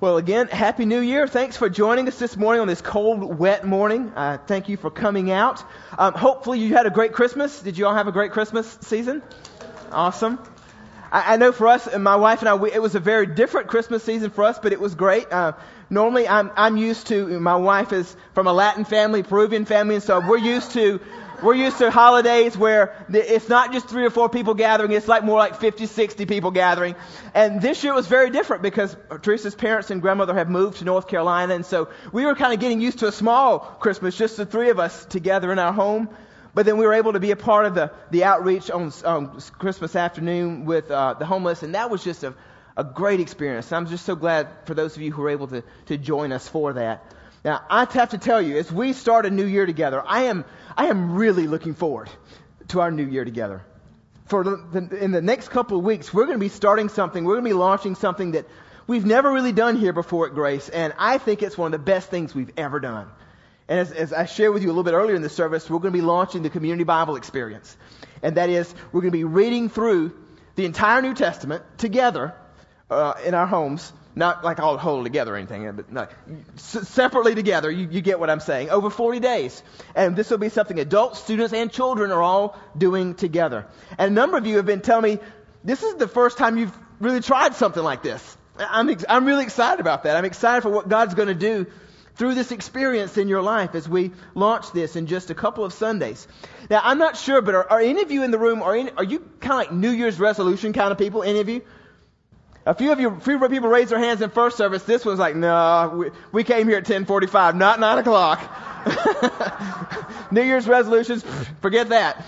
Well, again, Happy New Year. Thanks for joining us this morning on this cold, wet morning. Uh, thank you for coming out. Um, hopefully, you had a great Christmas. Did you all have a great Christmas season? Awesome. I, I know for us, and my wife and I, we, it was a very different Christmas season for us, but it was great. Uh, normally, I'm, I'm used to, my wife is from a Latin family, Peruvian family, and so we're used to we're used to holidays where it's not just three or four people gathering, it's like more like 50, 60 people gathering. And this year was very different because Teresa's parents and grandmother have moved to North Carolina, and so we were kind of getting used to a small Christmas, just the three of us together in our home. But then we were able to be a part of the, the outreach on um, Christmas afternoon with uh, the homeless, and that was just a, a great experience. I'm just so glad for those of you who were able to, to join us for that. Now, I have to tell you, as we start a new year together, I am, I am really looking forward to our new year together. For the, in the next couple of weeks, we're going to be starting something. We're going to be launching something that we've never really done here before at Grace, and I think it's one of the best things we've ever done. And as, as I shared with you a little bit earlier in the service, we're going to be launching the Community Bible Experience. And that is, we're going to be reading through the entire New Testament together uh, in our homes not like all hold together or anything, but no, separately together. You, you get what I'm saying. Over 40 days. And this will be something adults, students, and children are all doing together. And a number of you have been telling me this is the first time you've really tried something like this. I'm, ex- I'm really excited about that. I'm excited for what God's going to do through this experience in your life as we launch this in just a couple of Sundays. Now, I'm not sure, but are, are any of you in the room, are, any, are you kind of like New Year's resolution kind of people? Any of you? A few of you, few people raised their hands in first service. This was like, no, we, we came here at 1045, not 9 o'clock. New Year's resolutions, forget that.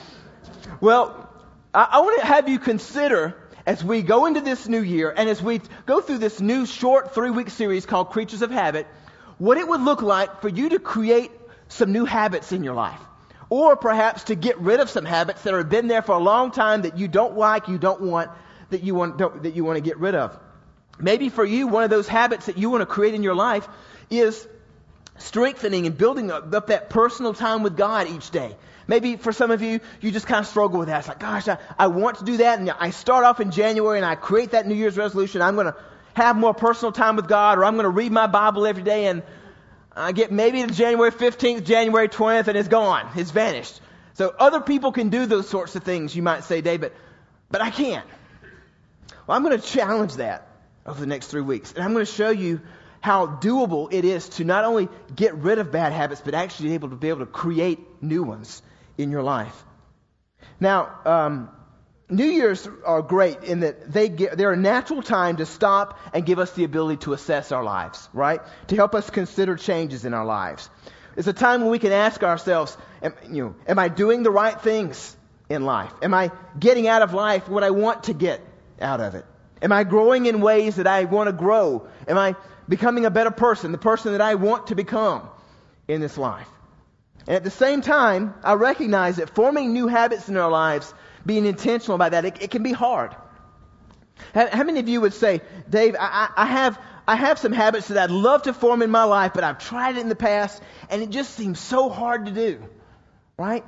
Well, I, I want to have you consider as we go into this new year and as we go through this new short three week series called Creatures of Habit, what it would look like for you to create some new habits in your life. Or perhaps to get rid of some habits that have been there for a long time that you don't like, you don't want, that you want, that you want to get rid of. Maybe for you, one of those habits that you want to create in your life is strengthening and building up, up that personal time with God each day. Maybe for some of you, you just kind of struggle with that. It's like, gosh, I, I want to do that. And I start off in January and I create that New Year's resolution. I'm going to have more personal time with God or I'm going to read my Bible every day. And I get maybe to January 15th, January 20th, and it's gone. It's vanished. So other people can do those sorts of things, you might say, David, but I can't. Well, I'm going to challenge that over the next three weeks. And I'm going to show you how doable it is to not only get rid of bad habits, but actually able to be able to create new ones in your life. Now, um, New Year's are great in that they get, they're a natural time to stop and give us the ability to assess our lives, right? To help us consider changes in our lives. It's a time when we can ask ourselves, am, you know, am I doing the right things in life? Am I getting out of life what I want to get out of it? Am I growing in ways that I want to grow? Am I becoming a better person, the person that I want to become in this life? And at the same time, I recognize that forming new habits in our lives, being intentional about that, it, it can be hard. How, how, many of you would say, Dave, I, I, have, I have some habits that I'd love to form in my life, but I've tried it in the past, and it just seems so hard to do, right?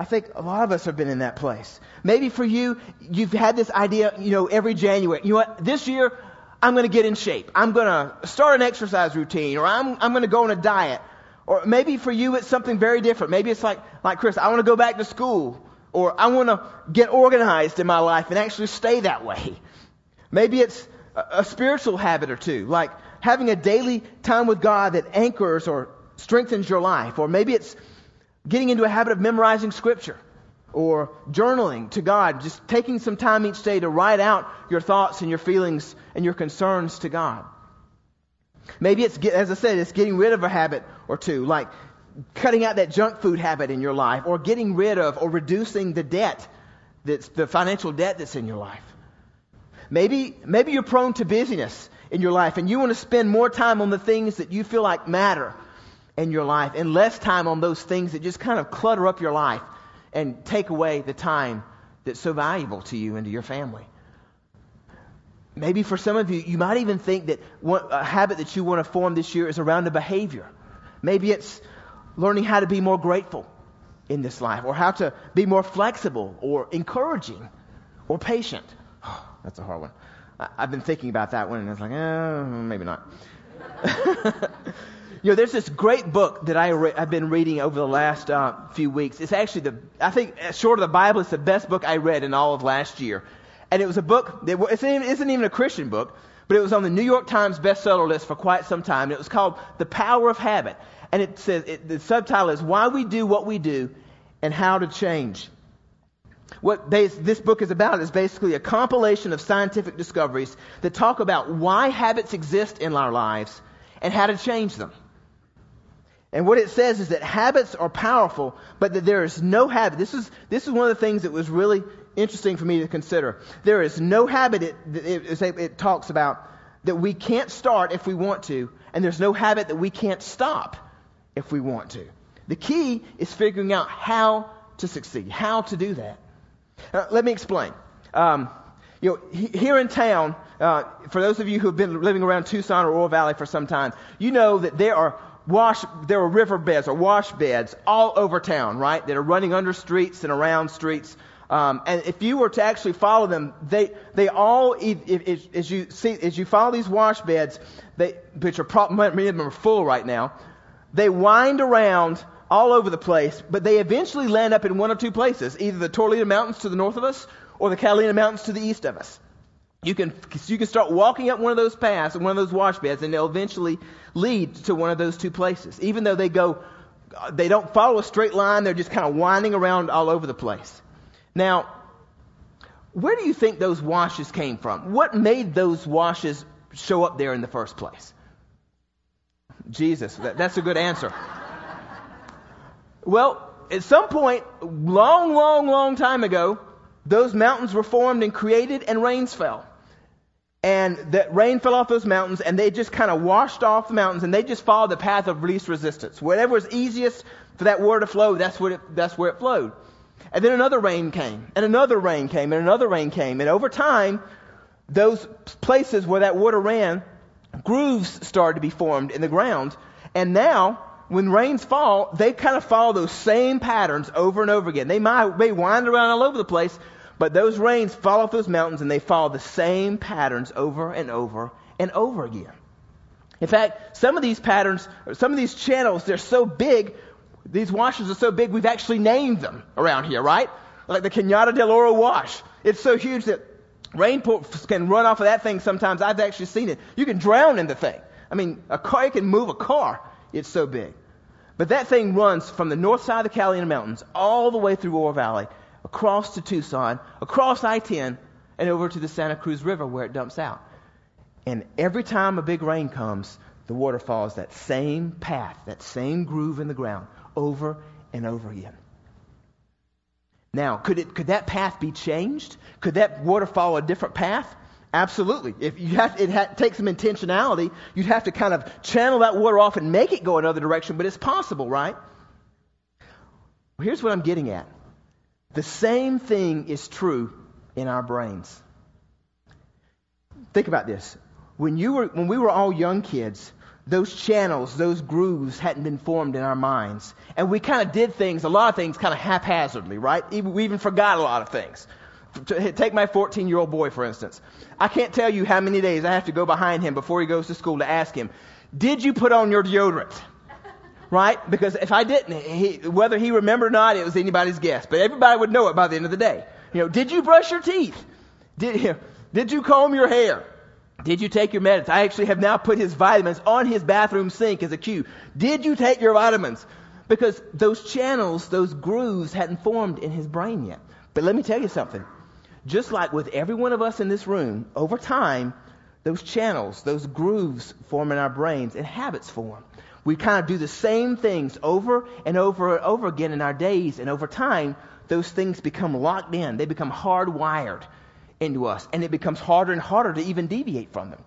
I think a lot of us have been in that place. Maybe for you, you've had this idea, you know, every January. You know what? This year, I'm going to get in shape. I'm going to start an exercise routine, or I'm, I'm going to go on a diet. Or maybe for you, it's something very different. Maybe it's like, like Chris, I want to go back to school, or I want to get organized in my life and actually stay that way. Maybe it's a, a spiritual habit or two, like having a daily time with God that anchors or strengthens your life. Or maybe it's getting into a habit of memorizing scripture or journaling to God, just taking some time each day to write out your thoughts and your feelings and your concerns to God. Maybe it's, as I said, it's getting rid of a habit or two, like cutting out that junk food habit in your life, or getting rid of or reducing the debt that's the financial debt that's in your life. Maybe, maybe you're prone to busyness in your life and you want to spend more time on the things that you feel like matter in your life and less time on those things that just kind of clutter up your life and take away the time that's so valuable to you and to your family. Maybe for some of you, you might even think that one, a habit that you want to form this year is around a behavior. Maybe it's learning how to be more grateful in this life, or how to be more flexible, or encouraging, or patient. that's a hard one. I've been thinking about that one, and I was like, oh, maybe not. you know, there's this great book that I re- I've been reading over the last uh, few weeks. It's actually the, I think, short of the Bible, it's the best book I read in all of last year. And it was a book, that, it isn't even a Christian book, but it was on the New York Times bestseller list for quite some time. And it was called The Power of Habit. And it says, it, the subtitle is Why We Do What We Do and How to Change. What this book is about is basically a compilation of scientific discoveries that talk about why habits exist in our lives and how to change them. And what it says is that habits are powerful, but that there is no habit. This is, this is one of the things that was really interesting for me to consider. There is no habit, it, it, it, it talks about, that we can't start if we want to, and there's no habit that we can't stop if we want to. The key is figuring out how to succeed, how to do that. Uh, let me explain. Um, you know, here in town, uh, for those of you who've been living around Tucson or Oro Valley for some time, you know that there are wash, there are river beds or wash beds all over town, right? That are running under streets and around streets. Um, and if you were to actually follow them, they they all, as you see, as you follow these wash beds, they which are probably many of them are full right now, they wind around all over the place, but they eventually land up in one or two places, either the Tortolita Mountains to the north of us or the Catalina Mountains to the east of us. You can, you can start walking up one of those paths one of those wash beds, and they'll eventually lead to one of those two places. Even though they go, they don't follow a straight line, they're just kind of winding around all over the place. Now, where do you think those washes came from? What made those washes show up there in the first place? Jesus. That, that's a good answer. Well, at some point, long, long, long time ago, those mountains were formed and created, and rains fell. And that rain fell off those mountains, and they just kind of washed off the mountains, and they just followed the path of least resistance. Whatever was easiest for that water to flow, that's, what it, that's where it flowed. And then another rain came, and another rain came, and another rain came. And over time, those places where that water ran, grooves started to be formed in the ground. And now, when rains fall, they kind of follow those same patterns over and over again. They might may wind around all over the place, but those rains fall off those mountains and they follow the same patterns over and over and over again. In fact, some of these patterns, some of these channels, they're so big, these washes are so big, we've actually named them around here, right? Like the Cañada del Oro wash. It's so huge that rain can run off of that thing sometimes. I've actually seen it. You can drown in the thing. I mean, a car, you can move a car. It's so big. But that thing runs from the north side of the Catalina Mountains all the way through Oro Valley, across to Tucson, across I-10, and over to the Santa Cruz River where it dumps out. And every time a big rain comes, the water follows that same path, that same groove in the ground, over and over again. Now, could, it, could that path be changed? Could that water follow a different path? Absolutely. If you have, it ha- takes some intentionality. You'd have to kind of channel that water off and make it go another direction, but it's possible, right? Well, here's what I'm getting at. The same thing is true in our brains. Think about this. When you were, when we were all young kids, those channels, those grooves hadn't been formed in our minds. And we kind of did things, a lot of things kind of haphazardly, right? We even forgot a lot of things. Take my 14 year old boy, for instance. I can't tell you how many days I have to go behind him before he goes to school to ask him, Did you put on your deodorant? Right? Because if I didn't, he, whether he remembered or not, it was anybody's guess. But everybody would know it by the end of the day. You know, did you brush your teeth? Did, you did you comb your hair? Did you take your medicine? I actually have now put his vitamins on his bathroom sink as a cue. Did you take your vitamins? Because those channels, those grooves hadn't formed in his brain yet. But let me tell you something just like with every one of us in this room, over time, those channels, those grooves form in our brains and habits form. We kind of do the same things over and over and over again in our days, and over time, those things become locked in. They become hardwired into us, and it becomes harder and harder to even deviate from them.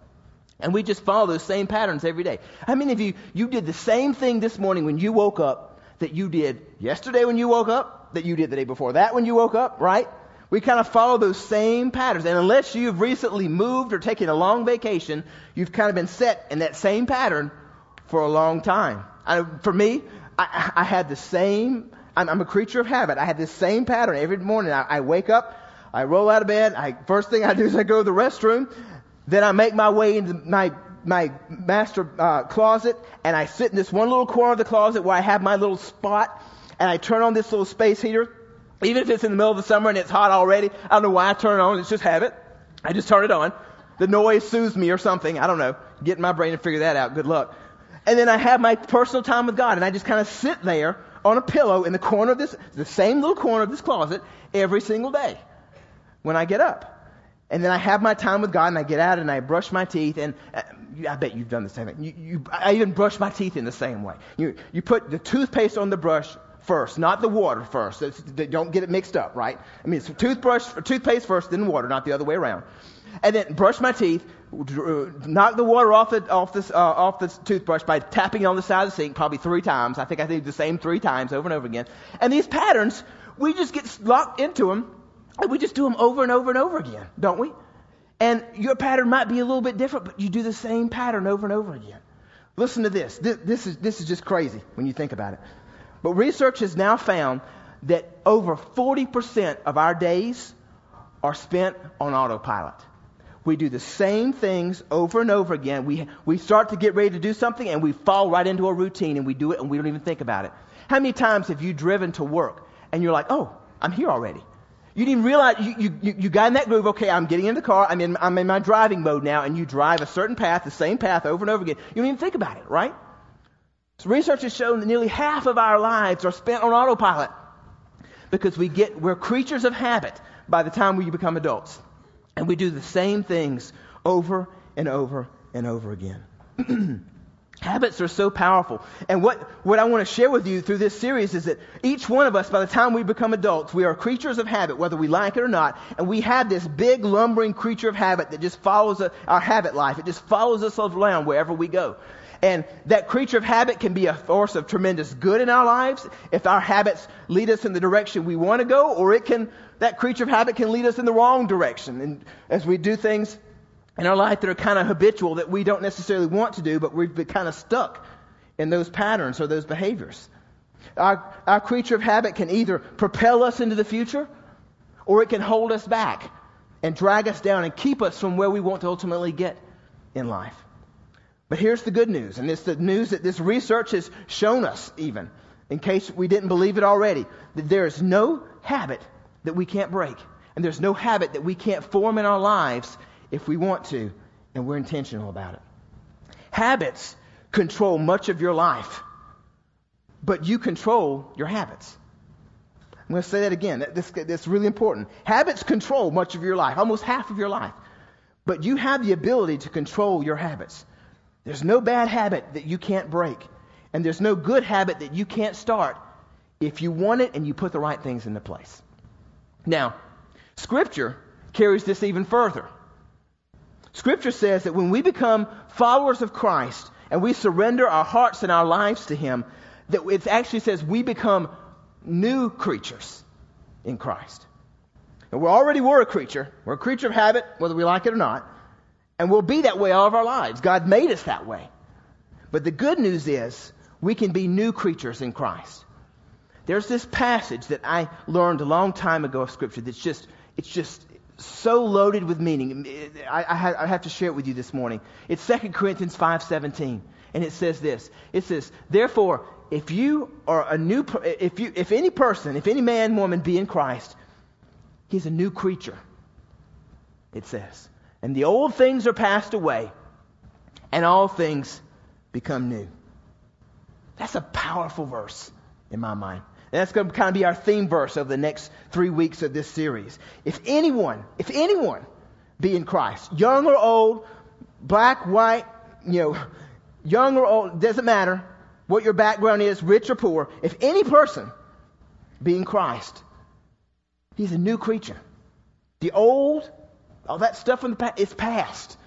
And we just follow those same patterns every day. How many of you, you did the same thing this morning when you woke up that you did yesterday when you woke up, that you did the day before that when you woke up, right? We kind of follow those same patterns. And unless you've recently moved or taken a long vacation, you've kind of been set in that same pattern for a long time. I, for me, I, I, had the same, I'm, I'm, a creature of habit. I had the same pattern every morning. I, I wake up, I roll out of bed, I, first thing I do is I go to the restroom, Then I make my way into my my master uh, closet, and I sit in this one little corner of the closet where I have my little spot, and I turn on this little space heater. Even if it's in the middle of the summer and it's hot already, I don't know why I turn it on. It's just habit. I just turn it on. The noise soothes me or something. I don't know. Get in my brain and figure that out. Good luck. And then I have my personal time with God, and I just kind of sit there on a pillow in the corner of this, the same little corner of this closet every single day when I get up. And then I have my time with God, and I get out and I brush my teeth, and uh, I bet you've done the same thing. You, you, I even brush my teeth in the same way. You, you put the toothpaste on the brush first, not the water first. It's, don't get it mixed up, right? I mean, it's toothbrush, toothpaste first, then water, not the other way around. And then brush my teeth, knock the water off the off this uh, off the toothbrush by tapping on the side of the sink probably three times. I think I did the same three times over and over again. And these patterns, we just get locked into them, and we just do them over and over and over again, don't we? And your pattern might be a little bit different, but you do the same pattern over and over again. Listen to this. This, this is this is just crazy when you think about it. But research has now found that over 40% of our days are spent on autopilot. We do the same things over and over again. We, we start to get ready to do something and we fall right into a routine and we do it and we don't even think about it. How many times have you driven to work and you're like, oh, I'm here already? You didn't realize, you, you, you got in that groove, okay, I'm getting in the car, I'm in, I'm in my driving mode now, and you drive a certain path, the same path over and over again. You don't even think about it, right? So research has shown that nearly half of our lives are spent on autopilot because we get, we're creatures of habit by the time we become adults. And we do the same things over and over and over again. Habits are so powerful. And what, what I want to share with you through this series is that each one of us, by the time we become adults, we are creatures of habit, whether we like it or not. And we have this big, lumbering creature of habit that just follows our habit life. It just follows us around wherever we go. And that creature of habit can be a force of tremendous good in our lives if our habits lead us in the direction we want to go, or it can, that creature of habit can lead us in the wrong direction. And as we do things in our life that are kind of habitual that we don't necessarily want to do, but we've been kind of stuck in those patterns or those behaviors. Our, our creature of habit can either propel us into the future or it can hold us back and drag us down and keep us from where we want to ultimately get in life. But here's the good news, and it's the news that this research has shown us, even, in case we didn't believe it already, that there is no habit that we can't break. And there's no habit that we can't form in our lives if we want to, and we're intentional about it. Habits control much of your life, but you control your habits. I'm going to say that again. This, is really important. Habits control much of your life, almost half of your life. But you have the ability to control your habits. There's no bad habit that you can't break. And there's no good habit that you can't start if you want it and you put the right things into place. Now, Scripture carries this even further. Scripture says that when we become followers of Christ and we surrender our hearts and our lives to Him, that it actually says we become new creatures in Christ. And we already were a creature. We're a creature of habit, whether we like it or not. And we'll be that way all of our lives. God made us that way. But the good news is we can be new creatures in Christ. There's this passage that I learned a long time ago of Scripture that's just, it's just so loaded with meaning. I, I, have to share it with you this morning. It's 2 Corinthians 5.17. And it says this. It says, therefore, if you are a new, if you, if any person, if any man, woman be in Christ, he's a new creature. It says and the old things are passed away, and all things become new. That's a powerful verse in my mind. And that's going to kind of be our theme verse of the next three weeks of this series. If anyone, if anyone be in Christ, young or old, black, white, you know, young or old, doesn't matter what your background is, rich or poor, if any person be in Christ, he's a new creature. The old all that stuff in the past, it's past.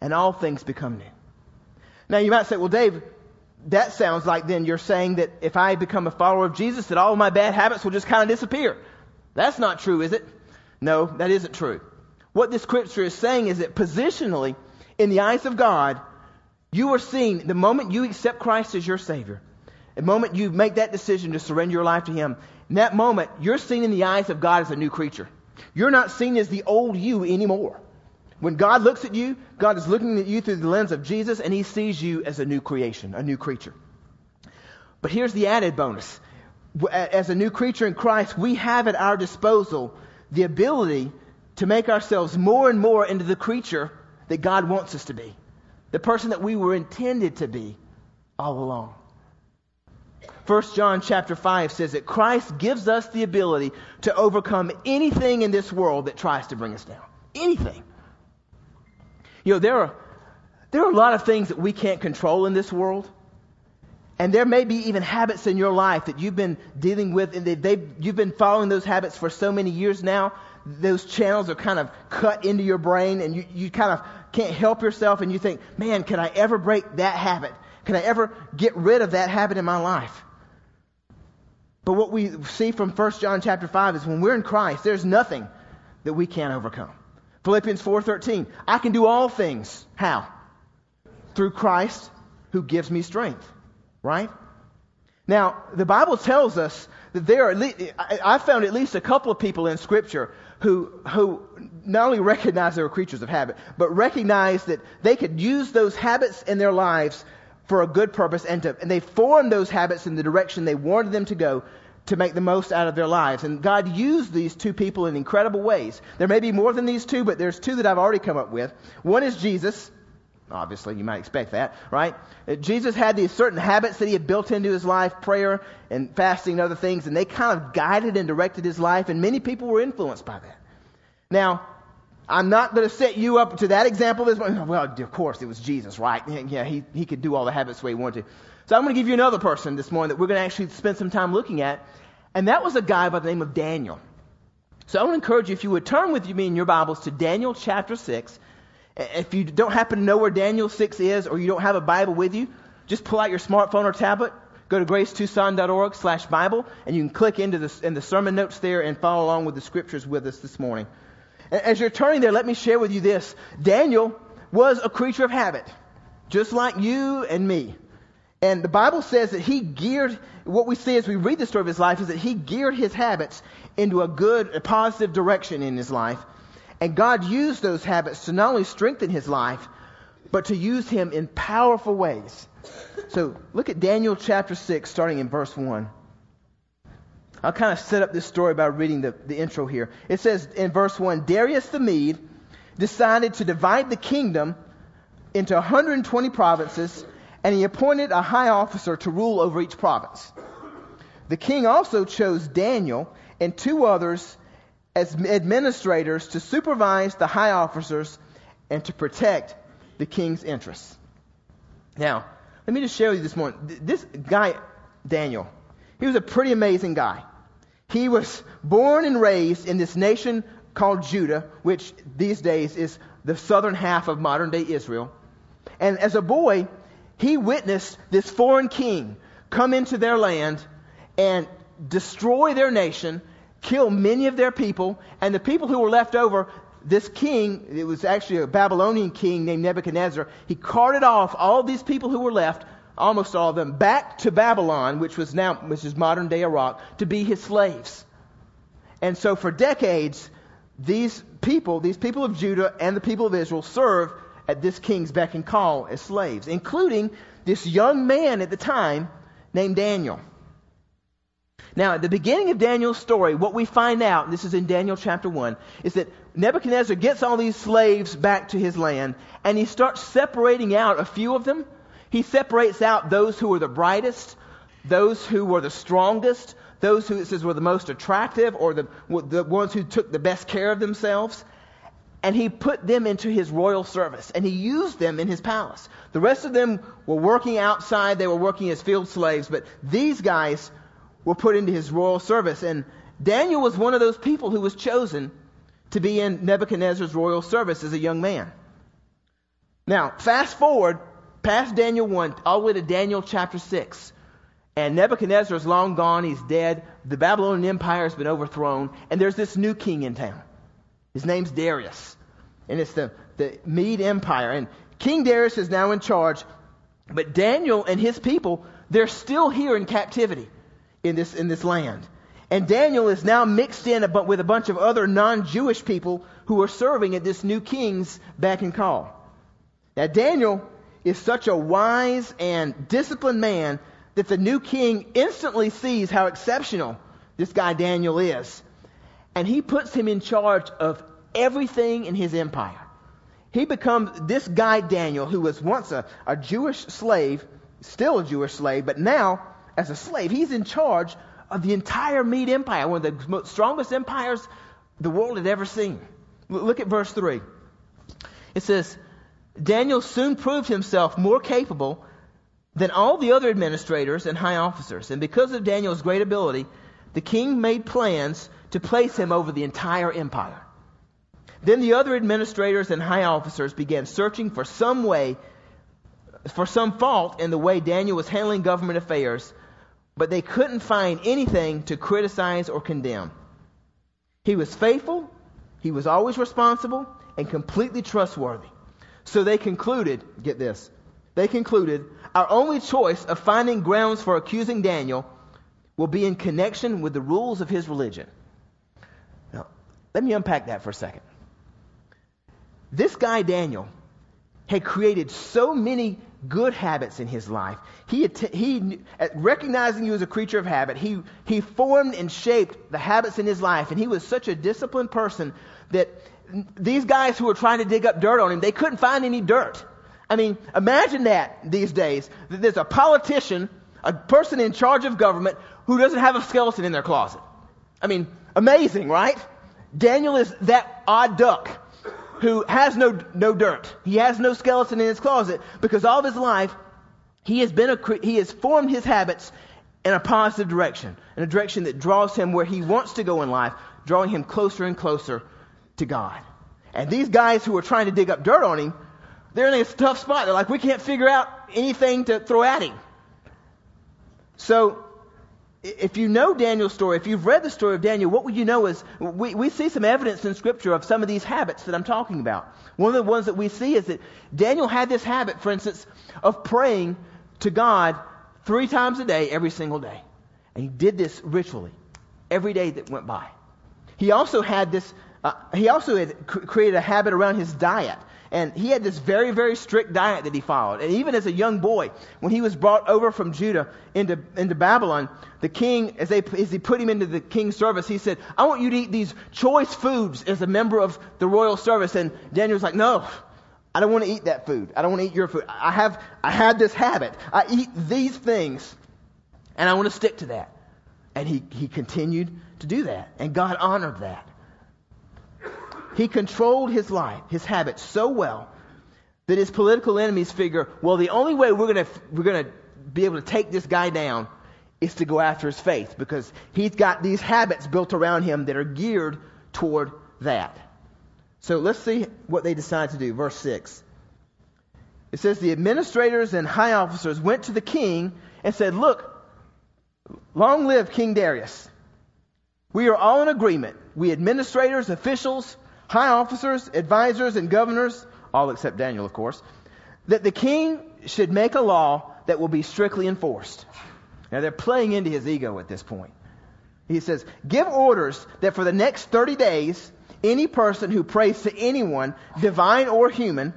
And all things become new. Now you might say, well, Dave, that sounds like then you're saying that if I become a follower of Jesus, that all of my bad habits will just kind of disappear. That's not true, is it? No, that isn't true. What this scripture is saying is that positionally, in the eyes of God, you are seen the moment you accept Christ as your Savior, the moment you make that decision to surrender your life to Him, in that moment, you're seen in the eyes of God as a new creature. You're not seen as the old you anymore. When God looks at you, God is looking at you through the lens of Jesus, and He sees you as a new creation, a new creature. But here's the added bonus. As a new creature in Christ, we have at our disposal the ability to make ourselves more and more into the creature that God wants us to be, the person that we were intended to be all along. 1 John chapter 5 says that Christ gives us the ability to overcome anything in this world that tries to bring us down. Anything. You know, there are, there are a lot of things that we can't control in this world. And there may be even habits in your life that you've been dealing with, and they, you've been following those habits for so many years now. Those channels are kind of cut into your brain, and you, you kind of can't help yourself, and you think, man, can I ever break that habit? Can I ever get rid of that habit in my life? But what we see from 1 John chapter 5 is when we're in Christ, there's nothing that we can't overcome. Philippians 4:13, I can do all things. How? Through Christ who gives me strength. Right? Now, the Bible tells us that there are, least, I found at least a couple of people in Scripture who, who not only recognize they were creatures of habit, but recognize that they could use those habits in their lives for a good purpose and, to, and they formed those habits in the direction they wanted them to go to make the most out of their lives. And God used these two people in incredible ways. There may be more than these two, but there's two that I've already come up with. One is Jesus. Obviously, you might expect that, right? Uh, Jesus had these certain habits that he had built into his life, prayer and fasting and other things, and they kind of guided and directed his life, and many people were influenced by that. Now, I'm not going to set you up to that example this morning. Well, of course, it was Jesus, right? Yeah, he, he could do all the habits the way he wanted to. So I'm going to give you another person this morning that we're going to actually spend some time looking at. And that was a guy by the name of Daniel. So I want to encourage you, if you would turn with me in your Bibles to Daniel chapter 6. If you don't happen to know where Daniel 6 is or you don't have a Bible with you, just pull out your smartphone or tablet, go to gracetucson.org slash Bible, and you can click into the, in the sermon notes there and follow along with the scriptures with us this morning. As you're turning there, let me share with you this. Daniel was a creature of habit, just like you and me. And the Bible says that he geared, what we see as we read the story of his life is that he geared his habits into a good, a positive direction in his life. And God used those habits to not only strengthen his life, but to use him in powerful ways. So look at Daniel chapter 6, starting in verse 1. I'll kind of set up this story by reading the, the intro here. It says in verse 1 Darius the Mede decided to divide the kingdom into 120 provinces, and he appointed a high officer to rule over each province. The king also chose Daniel and two others as administrators to supervise the high officers and to protect the king's interests. Now, let me just share with you this morning. This guy, Daniel, he was a pretty amazing guy. He was born and raised in this nation called Judah, which these days is the southern half of modern day Israel. And as a boy, he witnessed this foreign king come into their land and destroy their nation, kill many of their people, and the people who were left over, this king, it was actually a Babylonian king named Nebuchadnezzar, he carted off all these people who were left, almost all of them, back to Babylon, which was now, which is modern day Iraq, to be his slaves. And so for decades, these people, these people of Judah and the people of Israel served at this king's beck and call as slaves, including this young man at the time named Daniel. Now, at the beginning of Daniel's story, what we find out, this is in Daniel chapter 1, is that Nebuchadnezzar gets all these slaves back to his land, and he starts separating out a few of them he separates out those who were the brightest, those who were the strongest, those who it says were the most attractive, or the, the ones who took the best care of themselves. And he put them into his royal service, and he used them in his palace. The rest of them were working outside, they were working as field slaves, but these guys were put into his royal service. And Daniel was one of those people who was chosen to be in Nebuchadnezzar's royal service as a young man. Now, fast forward past Daniel 1 all the way to Daniel chapter 6. And Nebuchadnezzar is long gone. He's dead. The Babylonian Empire has been overthrown. And there's this new king in town. His name's Darius. And it's the, the Mede Empire. And King Darius is now in charge. But Daniel and his people, they're still here in captivity in this, in this land. And Daniel is now mixed in with a bunch of other non-Jewish people who are serving at this new king's beck and call. Now Daniel is such a wise and disciplined man that the new king instantly sees how exceptional this guy Daniel is. And he puts him in charge of everything in his empire. He becomes this guy Daniel, who was once a, a Jewish slave, still a Jewish slave, but now as a slave, he's in charge of the entire Mede Empire, one of the strongest empires the world had ever seen. Look at verse 3. It says, Daniel soon proved himself more capable than all the other administrators and high officers. And because of Daniel's great ability, the king made plans to place him over the entire empire. Then the other administrators and high officers began searching for some way, for some fault in the way Daniel was handling government affairs, but they couldn't find anything to criticize or condemn. He was faithful, he was always responsible, and completely trustworthy. So they concluded, get this, they concluded, our only choice of finding grounds for accusing Daniel will be in connection with the rules of his religion. Let me unpack that for a second. This guy, Daniel, had created so many good habits in his life. He, he recognizing you as a creature of habit, he, he formed and shaped the habits in his life, and he was such a disciplined person that these guys who were trying to dig up dirt on him, they couldn't find any dirt. I mean, imagine that these days. That there's a politician, a person in charge of government, who doesn't have a skeleton in their closet. I mean, amazing, right? Daniel is that odd duck who has no, no dirt. He has no skeleton in his closet because all of his life he has been a, he has formed his habits in a positive direction, in a direction that draws him where he wants to go in life, drawing him closer and closer to God. And these guys who are trying to dig up dirt on him, they're in a tough spot. They're like, we can't figure out anything to throw at him. So, if you know Daniel's story, if you've read the story of Daniel, what would you know is we, we see some evidence in Scripture of some of these habits that I'm talking about. One of the ones that we see is that Daniel had this habit, for instance, of praying to God three times a day, every single day. And he did this ritually every day that went by. He also had this uh, he also had cr- created a habit around his diet. And he had this very, very strict diet that he followed. And even as a young boy, when he was brought over from Judah into, into Babylon, the king, as, they, as he put him into the king's service, he said, I want you to eat these choice foods as a member of the royal service. And Daniel was like, No, I don't want to eat that food. I don't want to eat your food. I have, I had this habit. I eat these things, and I want to stick to that. And he, he continued to do that. And God honored that. He controlled his life, his habits so well that his political enemies figure, well, the only way we're going to we're going to be able to take this guy down is to go after his faith because he's got these habits built around him that are geared toward that. So let's see what they decide to do. Verse 6. It says, The administrators and high officers went to the king and said, Look, long live King Darius. We are all in agreement. We administrators, officials, high officers, advisors, and governors, all except Daniel, of course, that the king should make a law that will be strictly enforced. Now they're playing into his ego at this point. He says, Give orders that for the next 30 days, any person who prays to anyone, divine or human,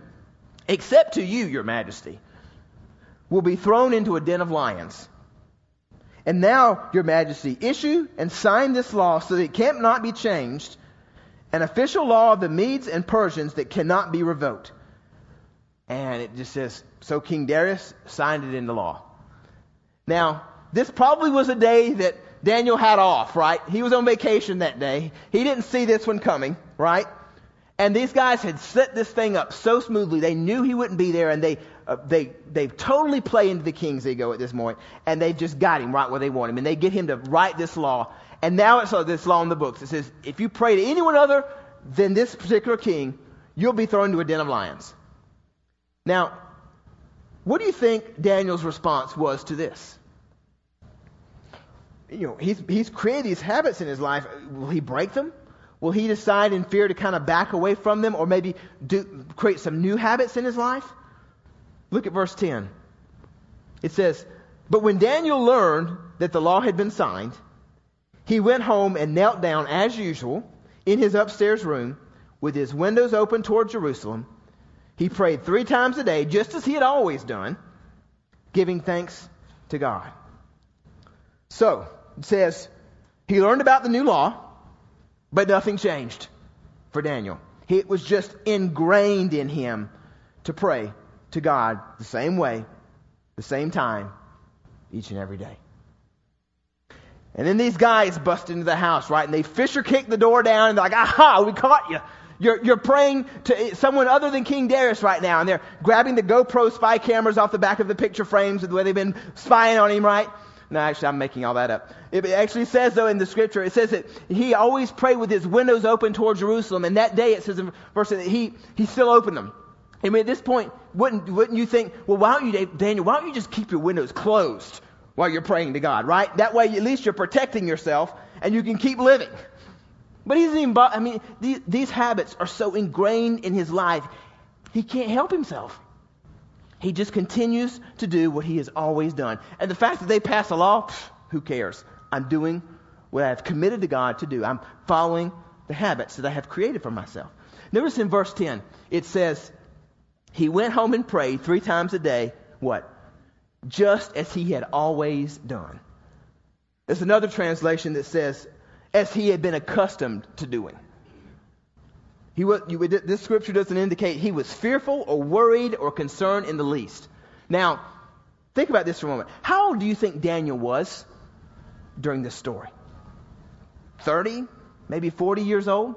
except to you, your majesty, will be thrown into a den of lions. And now, your majesty, issue and sign this law so that it cannot be changed an official law of the Medes and Persians that cannot be revoked. And it just says, so King Darius signed it into law. Now, this probably was a day that Daniel had off, right? He was on vacation that day. He didn't see this one coming, right? And these guys had set this thing up so smoothly. They knew he wouldn't be there, and they uh, they they totally play into the king's ego at this point, and they've just got him right where they want him, and they get him to write this law, and now it's uh, this law in the books. It says, if you pray to anyone other than this particular king, you'll be thrown into a den of lions. Now, what do you think Daniel's response was to this? You know, he's, he's created these habits in his life. Will he break them? Will he decide in fear to kind of back away from them or maybe do, create some new habits in his life? Look at verse 10. It says, But when Daniel learned that the law had been signed, he went home and knelt down as usual in his upstairs room with his windows open toward Jerusalem. He prayed three times a day, just as he had always done, giving thanks to God. So, it says, he learned about the new law, but nothing changed for Daniel. It was just ingrained in him to pray to God the same way, the same time, each and every day. And then these guys bust into the house, right? And they Fisher kick the door down and they're like, aha, we caught you. You're, you're praying to someone other than King Darius right now. And they're grabbing the GoPro spy cameras off the back of the picture frames the way they've been spying on him, right? No, actually, I'm making all that up. It actually says, though, in the scripture, it says that he always prayed with his windows open toward Jerusalem. And that day, it says in verse that he, he still opened them. I mean, at this point, wouldn't, wouldn't you think, well, why don't you, Daniel, why don't you just keep your windows closed while you're praying to God, right? That way, at least you're protecting yourself and you can keep living. But he doesn't even, I mean, these, these habits are so ingrained in his life, he can't help himself. He just continues to do what he has always done. And the fact that they pass a law, who cares? I'm doing what I have committed to God to do. I'm following the habits that I have created for myself. Notice in verse 10, it says, He went home and prayed three times a day. What? Just as he had always done. There's another translation that says, as he had been accustomed to doing. He was, you, this scripture doesn't indicate he was fearful or worried or concerned in the least. Now, think about this for a moment. How old do you think Daniel was during this story? 30? Maybe 40 years old?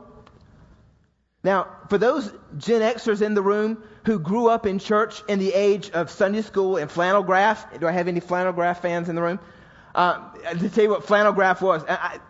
Now, for those Gen Xers in the room who grew up in church in the age of Sunday school and flannel graph, do I have any flannel graph fans in the room? Uh, to tell you what flannel graph was, I,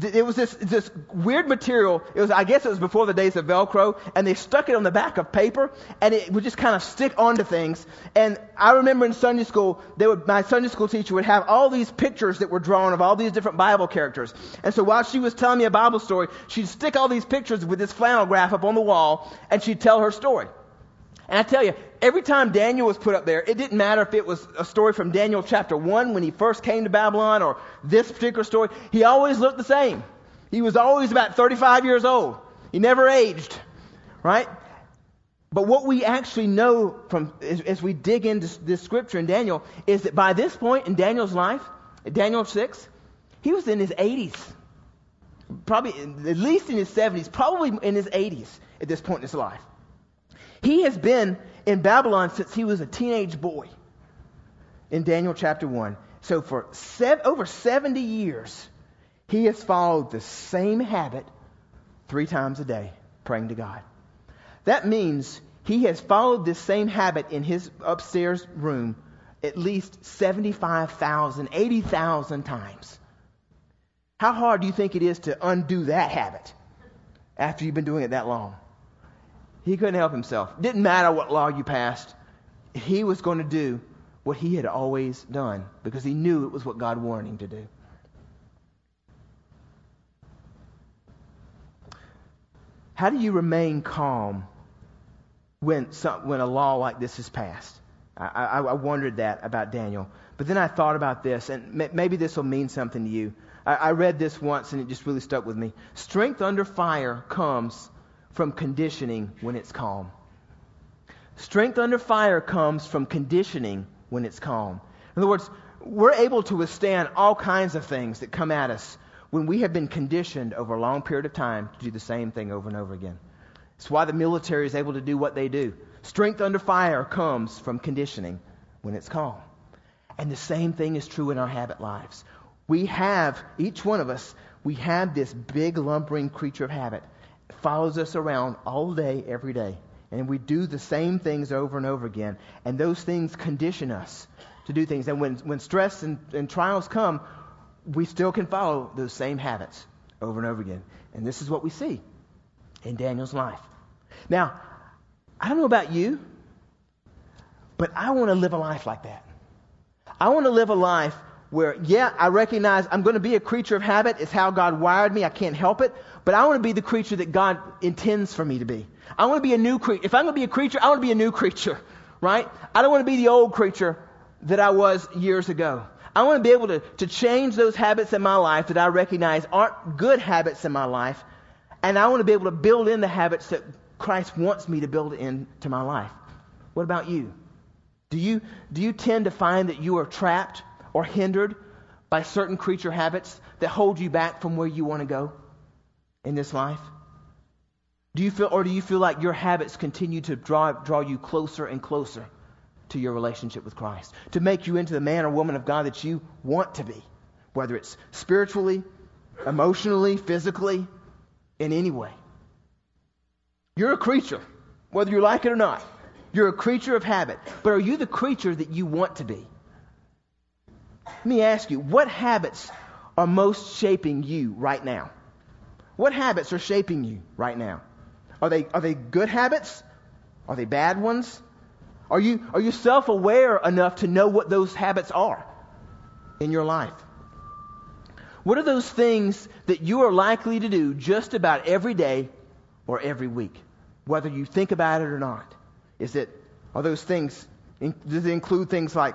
it was this, this weird material. It was, I guess it was before the days of Velcro, and they stuck it on the back of paper, and it would just kind of stick onto things. And I remember in Sunday school, they would, my Sunday school teacher would have all these pictures that were drawn of all these different Bible characters. And so while she was telling me a Bible story, she'd stick all these pictures with this flannel graph up on the wall, and she'd tell her story. And I tell you, every time Daniel was put up there, it didn't matter if it was a story from Daniel chapter 1 when he first came to Babylon or this particular story, he always looked the same. He was always about 35 years old. He never aged, right? But what we actually know from as, as we dig into this scripture in Daniel is that by this point in Daniel's life, Daniel 6, he was in his 80s. Probably at least in his 70s, probably in his 80s at this point in his life. He has been in Babylon since he was a teenage boy in Daniel chapter 1. So for seven, over 70 years, he has followed the same habit three times a day, praying to God. That means he has followed this same habit in his upstairs room at least 75,000, 80,000 times. How hard do you think it is to undo that habit after you've been doing it that long? He couldn't help himself. Didn't matter what law you passed. He was going to do what he had always done because he knew it was what God wanted him to do. How do you remain calm when, some, when a law like this is passed? I, I, I, wondered that about Daniel. But then I thought about this, and maybe this will mean something to you. I read this once, and it just really stuck with me. Strength under fire comes from conditioning when it's calm. Strength under fire comes from conditioning when it's calm. In other words, we're able to withstand all kinds of things that come at us when we have been conditioned over a long period of time to do the same thing over and over again. It's why the military is able to do what they do. Strength under fire comes from conditioning when it's calm. And the same thing is true in our habit lives. We have, each one of us, we have this big lumbering creature of habit follows us around all day, every day. And we do the same things over and over again. And those things condition us to do things. And when, when stress and, and trials come, we still can follow those same habits over and over again. And this is what we see in Daniel's life. Now, I don't know about you, but I want to live a life like that. I want to live a life where, yeah, I recognize I'm going to be a creature of habit. It's how God wired me. I can't help it. But I want to be the creature that God intends for me to be. I want to be a new creature. If I'm going to be a creature, I want to be a new creature, right? I don't want to be the old creature that I was years ago. I want to be able to, to change those habits in my life that I recognize aren't good habits in my life. And I want to be able to build in the habits that Christ wants me to build into my life. What about you? Do you, do you tend to find that you are trapped or hindered by certain creature habits that hold you back from where you want to go in this life? Do you feel, or do you feel like your habits continue to draw, draw you closer and closer to your relationship with Christ, to make you into the man or woman of God that you want to be, whether it's spiritually, emotionally, physically, in any way? You're a creature, whether you like it or not. You're a creature of habit. But are you the creature that you want to be? Let me ask you, what habits are most shaping you right now? What habits are shaping you right now? Are they, are they good habits? Are they bad ones? Are you, are you self aware enough to know what those habits are in your life? What are those things that you are likely to do just about every day or every week, whether you think about it or not? Is it, are those things, does it include things like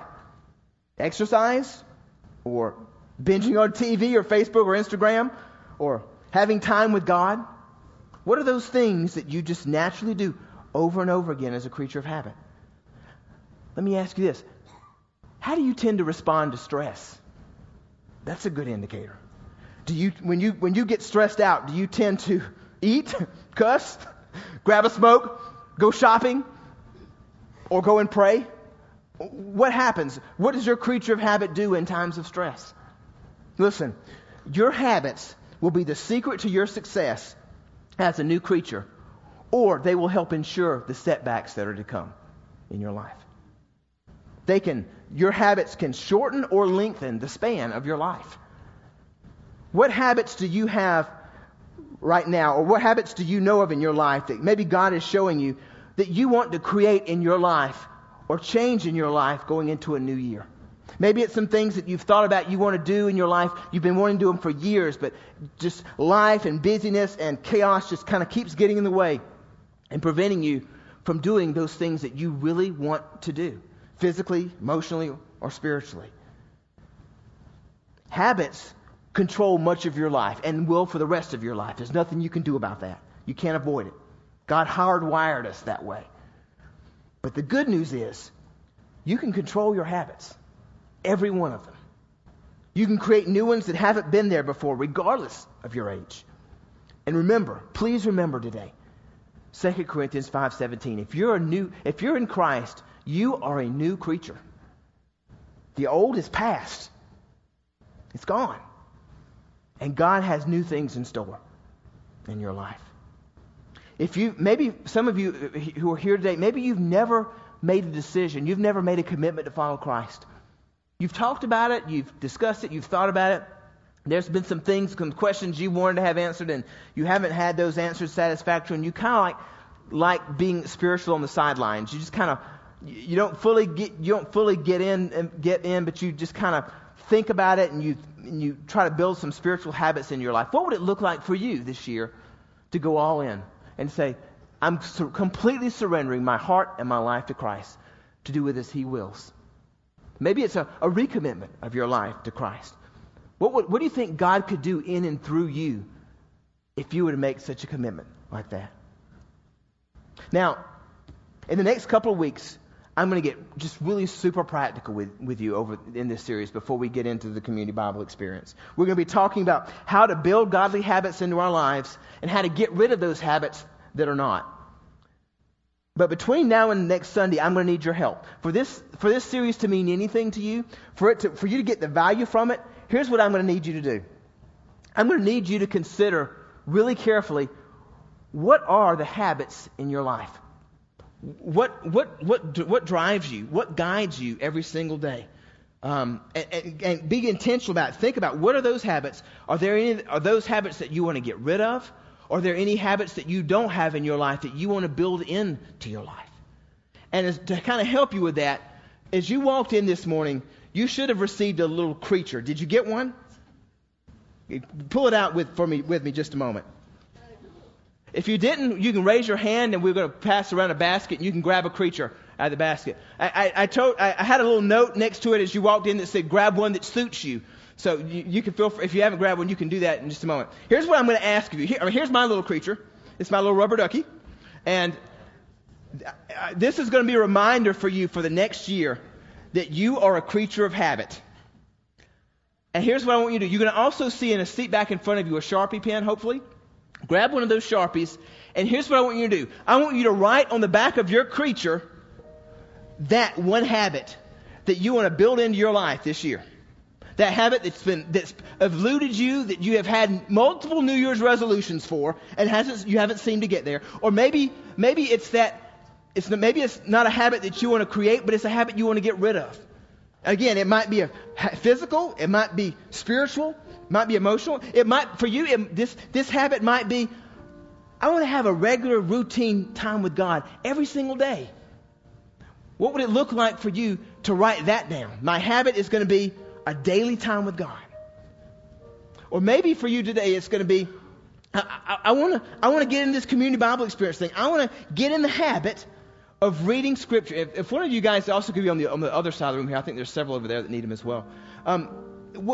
exercise or binging on TV or Facebook or Instagram or having time with God? What are those things that you just naturally do over and over again as a creature of habit? Let me ask you this. How do you tend to respond to stress? That's a good indicator. Do you, when you, when you get stressed out, do you tend to eat, cuss, grab a smoke, go shopping, or go and pray? What happens? What does your creature of habit do in times of stress? Listen, your habits will be the secret to your success as a new creature, or they will help ensure the setbacks that are to come in your life. They can, your habits can shorten or lengthen the span of your life. What habits do you have right now, or what habits do you know of in your life that maybe God is showing you that you want to create in your life or change in your life going into a new year? Maybe it's some things that you've thought about you want to do in your life. You've been wanting to do them for years, but just life and busyness and chaos just kind of keeps getting in the way and preventing you from doing those things that you really want to do, physically, emotionally, or spiritually. Habits control much of your life and will for the rest of your life. There's nothing you can do about that. You can't avoid it. God hardwired us that way. But the good news is you can control your habits, every one of them. You can create new ones that haven't been there before, regardless of your age. And remember, please remember today, 2 Corinthians 5:17. If you're a new if you're in Christ, you are a new creature. The old is past. It's gone. And God has new things in store in your life. If you, maybe some of you uh, who are here today, maybe you've never made a decision, you've never made a commitment to follow Christ. You've talked about it, you've discussed it, you've thought about it. There's been some things, some questions you wanted to have answered, and you haven't had those answers satisfactory, and you kind of like like being spiritual on the sidelines. You just kind of you don't fully get you don't fully get in and get in, but you just kind of think about it and you, and you try to build some spiritual habits in your life, what would it look like for you this year to go all in and say, I'm sur- completely surrendering my heart and my life to Christ to do with as He wills? Maybe it's a, a recommitment of your life to Christ. What, what, what do you think God could do in and through you if you were to make such a commitment like that? Now, in the next couple of weeks, I'm going to get just really super practical with, with you over in this series before we get into the community Bible experience. We're going to be talking about how to build godly habits into our lives and how to get rid of those habits that are not. But between now and next Sunday, I'm going to need your help. For this, for this series to mean anything to you, for, it to, for you to get the value from it, here's what I'm going to need you to do. I'm going to need you to consider really carefully what are the habits in your life? What, what, what, what drives you? What guides you every single day? Um, and, and, and, be intentional about it. Think about what are those habits? Are there any, are those habits that you want to get rid of? Are there any habits that you don't have in your life that you want to build into your life? And as, to kind of help you with that, as you walked in this morning, you should have received a little creature. Did you get one? Pull it out with, for me, with me just a moment. If you didn't, you can raise your hand and we're going to pass around a basket and you can grab a creature out of the basket. I, I, I told, I, I had a little note next to it as you walked in that said, grab one that suits you. So you, you can feel, free, if you haven't grabbed one, you can do that in just a moment. Here's what I'm going to ask of you. Here, mean, here's my little creature. It's my little rubber ducky. And uh, this is going to be a reminder for you for the next year that you are a creature of habit. And here's what I want you to do. You're going to also see in a seat back in front of you a Sharpie pen, hopefully. Grab one of those Sharpies, and here's what I want you to do. I want you to write on the back of your creature that one habit that you want to build into your life this year. That habit that's been that's eluded you, that you have had multiple New Year's resolutions for, and hasn't you haven't seemed to get there. Or maybe maybe it's that it's maybe it's not a habit that you want to create, but it's a habit you want to get rid of. Again, it might be a physical, it might be spiritual, it might be emotional. It might for you it, this this habit might be I want to have a regular routine time with God every single day. What would it look like for you to write that down? My habit is going to be a daily time with God. Or maybe for you today it's going to be I want to I want to get in this community Bible experience thing. I want to get in the habit of reading Scripture. If, if, one of you guys also could be on the, on the other side of the room here, I think there's several over there that need them as well. Um,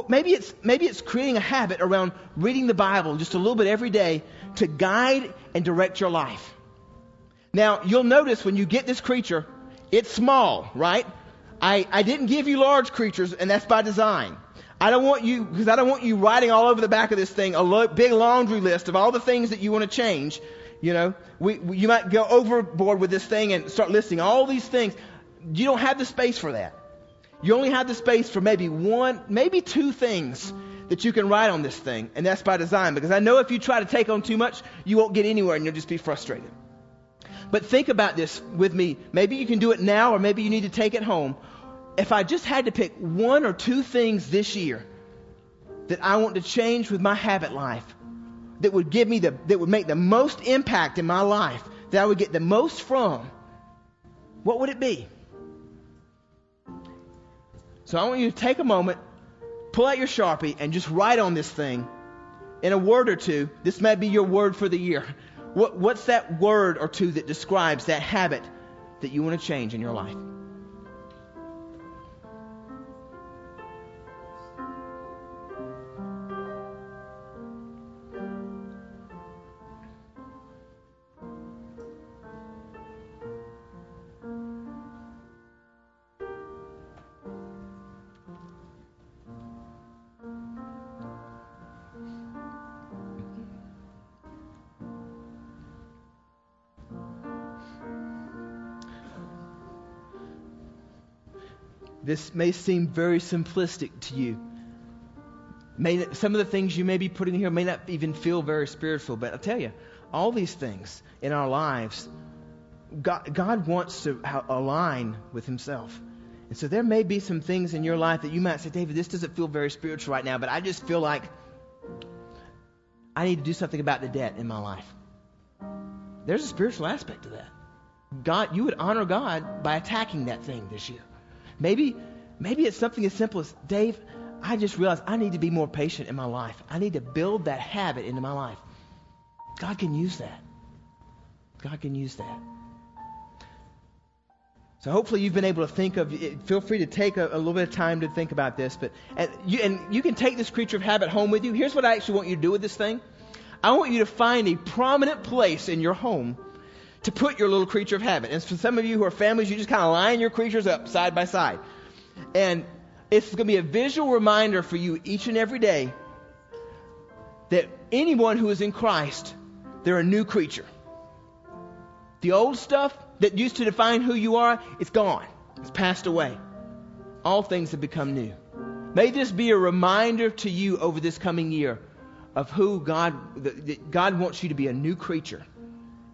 maybe it's maybe it's creating a habit around reading the Bible just a little bit every day to guide and direct your life. Now you'll notice when you get this creature, it's small, right? I, I didn't give you large creatures, and that's by design. I don't want you because I don't want you writing all over the back of this thing a lo- big laundry list of all the things that you want to change. You know, we, you might go overboard with this thing and start listing all these things. You don't have the space for that. You only have the space for maybe one, maybe two things that you can write on this thing, and that's by design because I know if you try to take on too much, you won't get anywhere and you'll just be frustrated. But think about this with me. Maybe you can do it now, or maybe you need to take it home. If I just had to pick one or two things this year that I want to change with my habit life, that would give me the, that would make the most impact in my life, that I would get the most from, what would it be? So I want you to take a moment, pull out your Sharpie, and just write on this thing in a word or two. This might be your word for the year. What, what's that word or two that describes that habit that you want to change in your life? This may seem very simplistic to you. May, some of the things you may be putting here may not even feel very spiritual, but I tell you, all these things in our lives, God, God wants to align with Himself. And so there may be some things in your life that you might say, David, this doesn't feel very spiritual right now, but I just feel like I need to do something about the debt in my life. There's a spiritual aspect to that. God, you would honor God by attacking that thing this year. Maybe, maybe it's something as simple as, Dave, I just realized I need to be more patient in my life. I need to build that habit into my life. God can use that. God can use that. So hopefully you've been able to think of it. Feel free to take a, a, little bit of time to think about this. But and you, and you can take this creature of habit home with you. Here's what I actually want you to do with this thing. I want you to find a prominent place in your home to put your little creature of habit. And for some of you who are families, you just kind of line your creatures up side by side. And it's going to be a visual reminder for you each and every day that anyone who is in Christ, they're a new creature. The old stuff that used to define who you are, it's gone. It's passed away. All things have become new. May this be a reminder to you over this coming year of who God, God wants you to be a new creature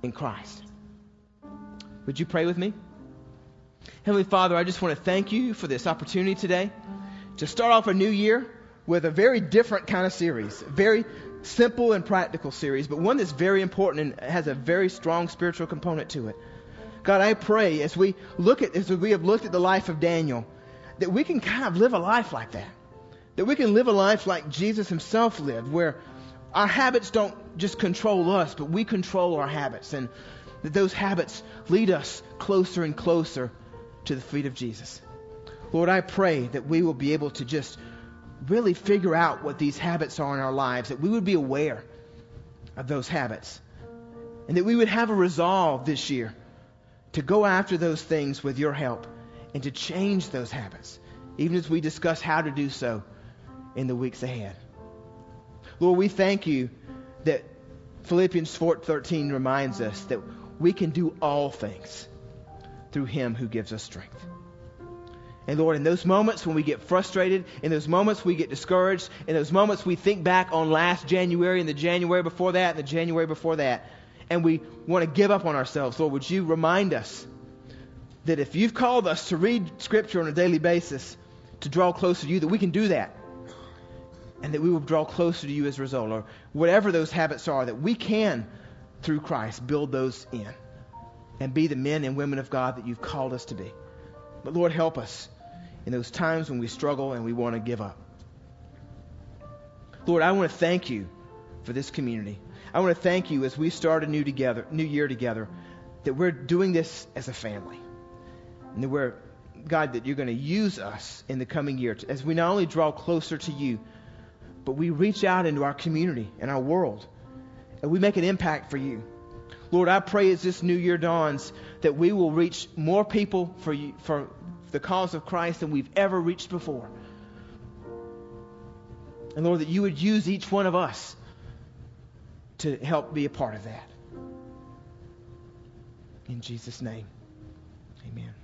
in Christ. Would you pray with me? Heavenly Father, I just want to thank you for this opportunity today to start off a new year with a very different kind of series, very simple and practical series, but one that's very important and has a very strong spiritual component to it. God, I pray as we look at as we have looked at the life of Daniel, that we can kind of live a life like that. That we can live a life like Jesus himself lived, where our habits don't just control us, but we control our habits. And that those habits lead us closer and closer to the feet of Jesus. Lord, I pray that we will be able to just really figure out what these habits are in our lives, that we would be aware of those habits, and that we would have a resolve this year to go after those things with your help and to change those habits, even as we discuss how to do so in the weeks ahead. Lord, we thank you that Philippians 4:13 reminds us that we can do all things through him who gives us strength. And Lord, in those moments when we get frustrated, in those moments we get discouraged, in those moments we think back on last January and the January before that and the January before that, and we want to give up on ourselves, Lord, would you remind us that if you've called us to read Scripture on a daily basis, to draw closer to you, that we can do that. And that we will draw closer to you as a result, or whatever those habits are, that we can, through Christ, build those in and be the men and women of God that you've called us to be. But Lord, help us in those times when we struggle and we want to give up. Lord, I want to thank you for this community. I want to thank you as we start a new together, new year together, that we're doing this as a family. And that we're, God, that you're going to use us in the coming year as we not only draw closer to you, but we reach out into our community and our world and we make an impact for you. Lord, I pray as this new year dawns that we will reach more people for you, for the cause of Christ than we've ever reached before. And Lord, that you would use each one of us to help be a part of that. In Jesus' name, amen.